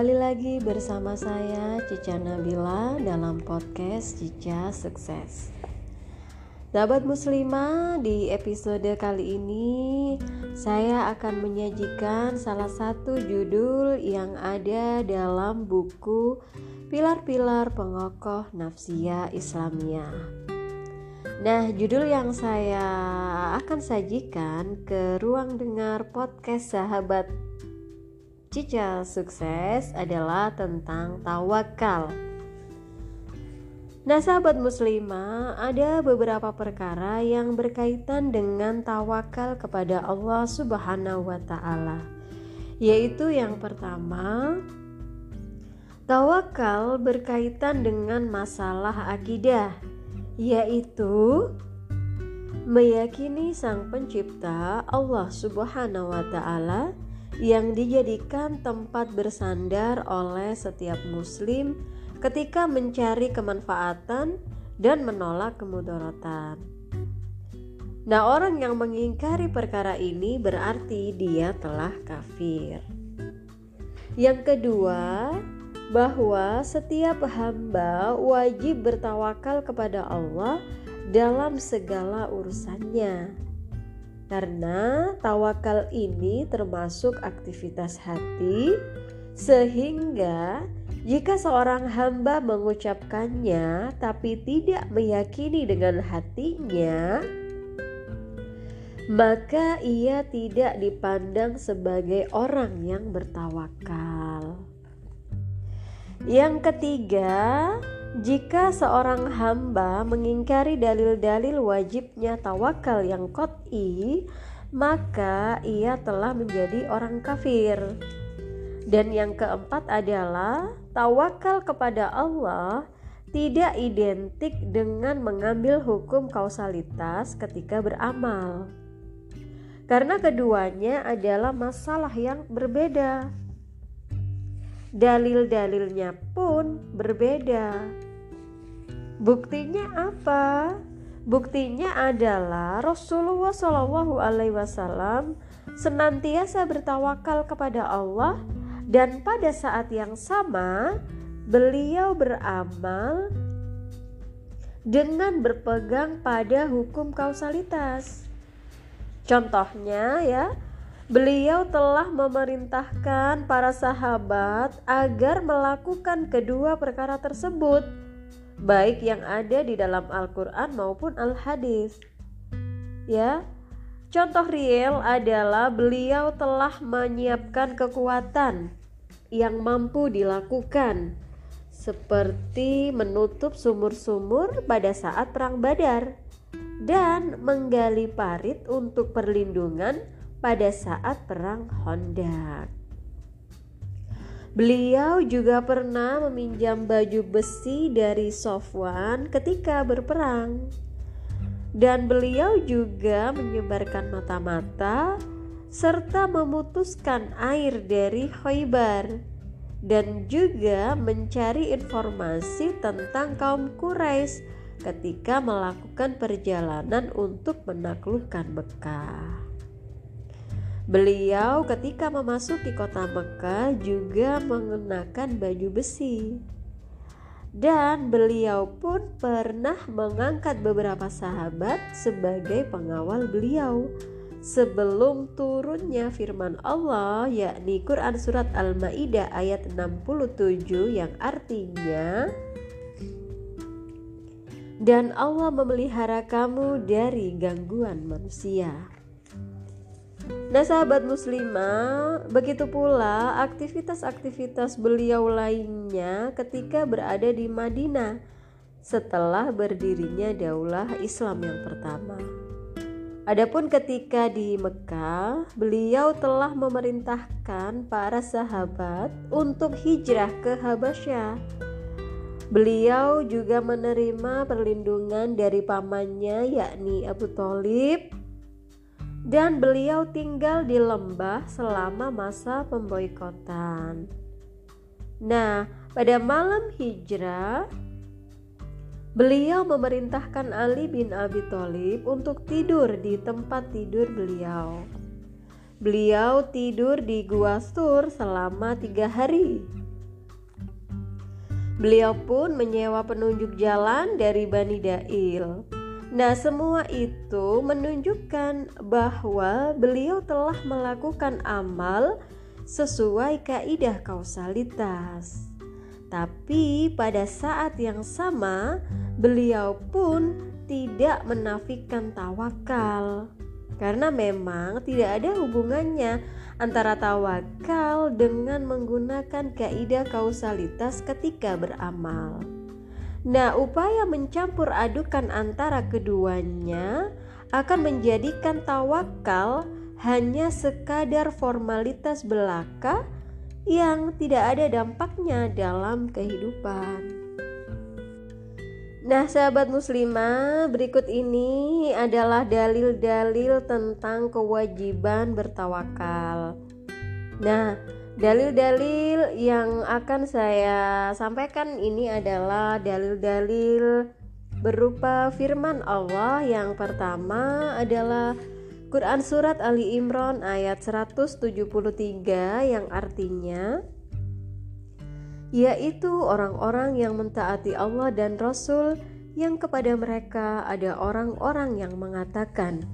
Kembali lagi bersama saya Cica Nabila dalam podcast Cica Sukses. Sahabat muslimah, di episode kali ini saya akan menyajikan salah satu judul yang ada dalam buku Pilar-pilar Pengokoh Nafsia Islamia. Nah, judul yang saya akan sajikan ke ruang dengar podcast sahabat Cica sukses adalah tentang tawakal. Nah, sahabat muslimah, ada beberapa perkara yang berkaitan dengan tawakal kepada Allah Subhanahu wa taala. Yaitu yang pertama, tawakal berkaitan dengan masalah akidah, yaitu meyakini Sang Pencipta Allah Subhanahu wa taala yang dijadikan tempat bersandar oleh setiap muslim ketika mencari kemanfaatan dan menolak kemudorotan. Nah, orang yang mengingkari perkara ini berarti dia telah kafir. Yang kedua, bahwa setiap hamba wajib bertawakal kepada Allah dalam segala urusannya karena tawakal ini termasuk aktivitas hati, sehingga jika seorang hamba mengucapkannya tapi tidak meyakini dengan hatinya, maka ia tidak dipandang sebagai orang yang bertawakal. Yang ketiga, jika seorang hamba mengingkari dalil-dalil wajibnya tawakal yang kot'i, maka ia telah menjadi orang kafir. Dan yang keempat adalah tawakal kepada Allah tidak identik dengan mengambil hukum kausalitas ketika beramal. Karena keduanya adalah masalah yang berbeda dalil-dalilnya pun berbeda. Buktinya apa? Buktinya adalah Rasulullah Shallallahu Alaihi Wasallam senantiasa bertawakal kepada Allah dan pada saat yang sama beliau beramal dengan berpegang pada hukum kausalitas. Contohnya ya, Beliau telah memerintahkan para sahabat agar melakukan kedua perkara tersebut, baik yang ada di dalam Al-Quran maupun Al-Hadis. Ya, contoh real adalah beliau telah menyiapkan kekuatan yang mampu dilakukan, seperti menutup sumur-sumur pada saat Perang Badar dan menggali parit untuk perlindungan pada saat perang Honda. Beliau juga pernah meminjam baju besi dari Sofwan ketika berperang. Dan beliau juga menyebarkan mata-mata serta memutuskan air dari Khaybar dan juga mencari informasi tentang kaum Quraisy ketika melakukan perjalanan untuk menaklukkan Mekah. Beliau ketika memasuki kota Mekah juga mengenakan baju besi. Dan beliau pun pernah mengangkat beberapa sahabat sebagai pengawal beliau sebelum turunnya firman Allah yakni Quran surat Al-Maidah ayat 67 yang artinya dan Allah memelihara kamu dari gangguan manusia. Nah, sahabat muslimah, begitu pula aktivitas-aktivitas beliau lainnya ketika berada di Madinah setelah berdirinya daulah Islam yang pertama. Adapun ketika di Mekah, beliau telah memerintahkan para sahabat untuk hijrah ke Habasyah. Beliau juga menerima perlindungan dari pamannya yakni Abu Talib dan beliau tinggal di lembah selama masa pemboikotan. Nah, pada malam hijrah, beliau memerintahkan Ali bin Abi Thalib untuk tidur di tempat tidur beliau. Beliau tidur di Gua Sur selama tiga hari Beliau pun menyewa penunjuk jalan dari Bani Dail. Nah, semua itu menunjukkan bahwa beliau telah melakukan amal sesuai kaidah kausalitas. Tapi pada saat yang sama, beliau pun tidak menafikan tawakal. Karena memang tidak ada hubungannya antara tawakal dengan menggunakan kaidah kausalitas ketika beramal. Nah, upaya mencampur adukan antara keduanya akan menjadikan tawakal hanya sekadar formalitas belaka yang tidak ada dampaknya dalam kehidupan. Nah, sahabat muslimah, berikut ini adalah dalil-dalil tentang kewajiban bertawakal. Nah, Dalil-dalil yang akan saya sampaikan ini adalah dalil-dalil berupa firman Allah. Yang pertama adalah Quran Surat Ali Imran ayat 173 yang artinya yaitu orang-orang yang mentaati Allah dan Rasul yang kepada mereka ada orang-orang yang mengatakan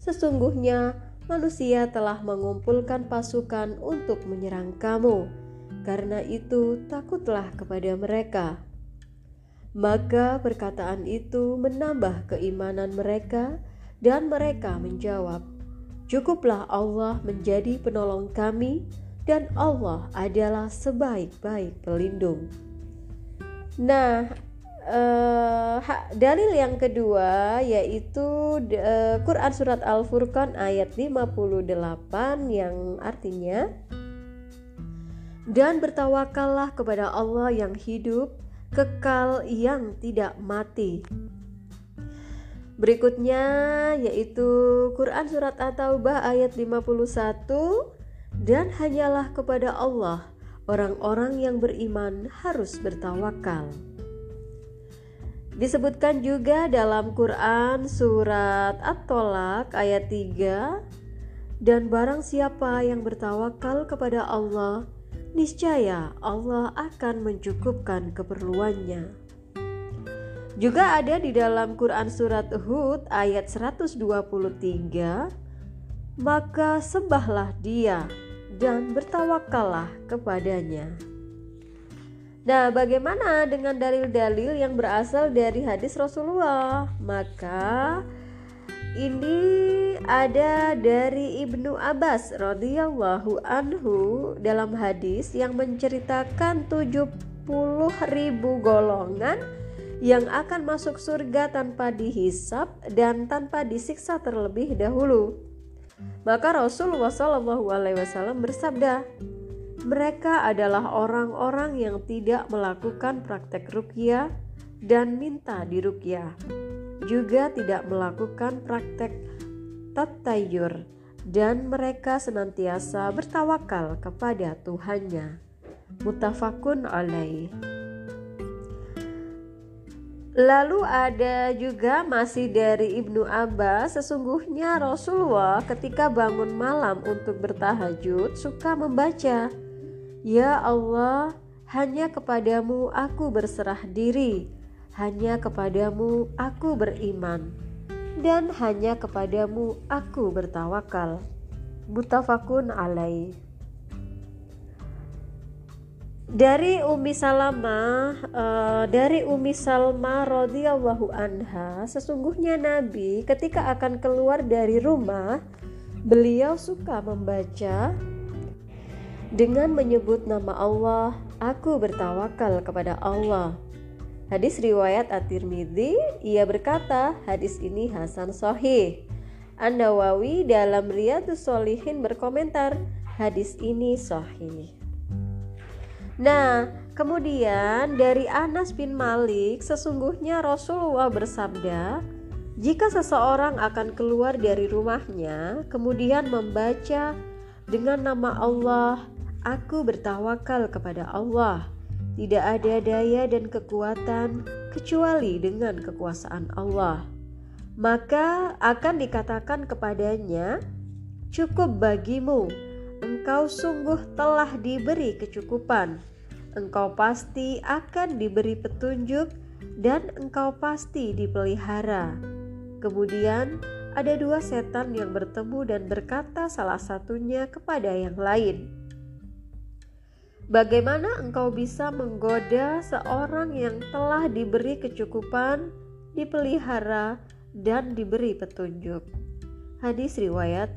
sesungguhnya manusia telah mengumpulkan pasukan untuk menyerang kamu. Karena itu, takutlah kepada mereka. Maka perkataan itu menambah keimanan mereka, dan mereka menjawab, "Cukuplah Allah menjadi penolong kami, dan Allah adalah sebaik-baik pelindung." Nah, uh, dalil yang kedua yaitu uh, Quran surat Al-Furqan ayat 58 yang artinya dan bertawakallah kepada Allah yang hidup kekal yang tidak mati. Berikutnya yaitu Quran surat At-Taubah ayat 51 dan hanyalah kepada Allah orang-orang yang beriman harus bertawakal. Disebutkan juga dalam Quran surat At-Tolak ayat 3 Dan barang siapa yang bertawakal kepada Allah Niscaya Allah akan mencukupkan keperluannya. Juga ada di dalam Quran surat Hud ayat 123 Maka sembahlah dia dan bertawakallah kepadanya Nah, bagaimana dengan dalil-dalil yang berasal dari hadis Rasulullah? Maka ini ada dari Ibnu Abbas radhiyallahu anhu dalam hadis yang menceritakan 70 ribu golongan yang akan masuk surga tanpa dihisap dan tanpa disiksa terlebih dahulu. Maka Rasulullah SAW bersabda, mereka adalah orang-orang yang tidak melakukan praktek rukyah dan minta dirukyah. Juga tidak melakukan praktek tatayur dan mereka senantiasa bertawakal kepada Tuhannya. Mutafakun alaih. Lalu ada juga masih dari Ibnu Abbas, sesungguhnya Rasulullah ketika bangun malam untuk bertahajud suka membaca Ya Allah, hanya kepadamu aku berserah diri, hanya kepadamu aku beriman, dan hanya kepadamu aku bertawakal. Mutafakun alaih. Dari Umi Salamah, uh, dari Umi Salma radhiyallahu anha, sesungguhnya Nabi ketika akan keluar dari rumah, beliau suka membaca dengan menyebut nama Allah, aku bertawakal kepada Allah. Hadis riwayat At-Tirmidzi, ia berkata, hadis ini hasan sahih. An-Nawawi dalam Riyadhus Solihin berkomentar, hadis ini sahih. Nah, kemudian dari Anas bin Malik, sesungguhnya Rasulullah bersabda, jika seseorang akan keluar dari rumahnya, kemudian membaca dengan nama Allah, Aku bertawakal kepada Allah. Tidak ada daya dan kekuatan kecuali dengan kekuasaan Allah. Maka akan dikatakan kepadanya, "Cukup bagimu, engkau sungguh telah diberi kecukupan." engkau pasti akan diberi petunjuk dan engkau pasti dipelihara. Kemudian ada dua setan yang bertemu dan berkata salah satunya kepada yang lain. Bagaimana engkau bisa menggoda seorang yang telah diberi kecukupan, dipelihara, dan diberi petunjuk? Hadis riwayat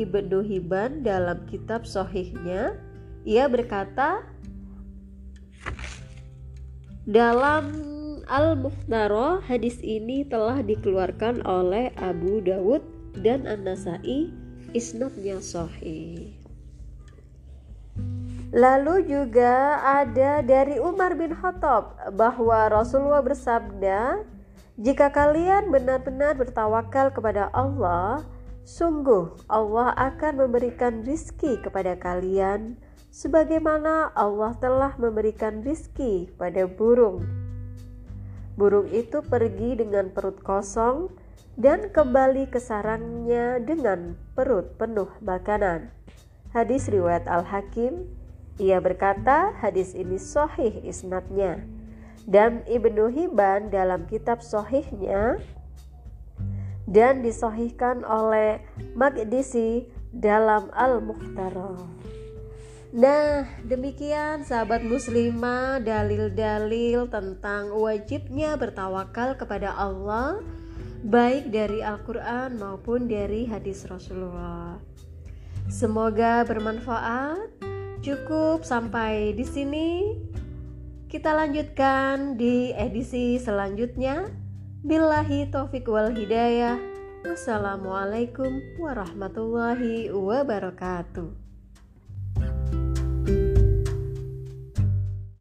Ibnu Hibban dalam kitab Sohihnya, ia berkata, dalam Al-Muhtaro hadis ini telah dikeluarkan oleh Abu Dawud dan An-Nasai isnadnya sahih. Lalu juga ada dari Umar bin Khattab bahwa Rasulullah bersabda, "Jika kalian benar-benar bertawakal kepada Allah, sungguh Allah akan memberikan rizki kepada kalian sebagaimana Allah telah memberikan rizki pada burung. Burung itu pergi dengan perut kosong dan kembali ke sarangnya dengan perut penuh makanan. Hadis riwayat Al-Hakim, ia berkata hadis ini sohih isnadnya. Dan Ibnu Hibban dalam kitab sohihnya dan disohihkan oleh Magdisi dalam Al-Mukhtarah. Nah, demikian sahabat muslimah dalil-dalil tentang wajibnya bertawakal kepada Allah baik dari Al-Qur'an maupun dari hadis Rasulullah. Semoga bermanfaat. Cukup sampai di sini. Kita lanjutkan di edisi selanjutnya. Billahi taufik wal hidayah. Wassalamualaikum warahmatullahi wabarakatuh.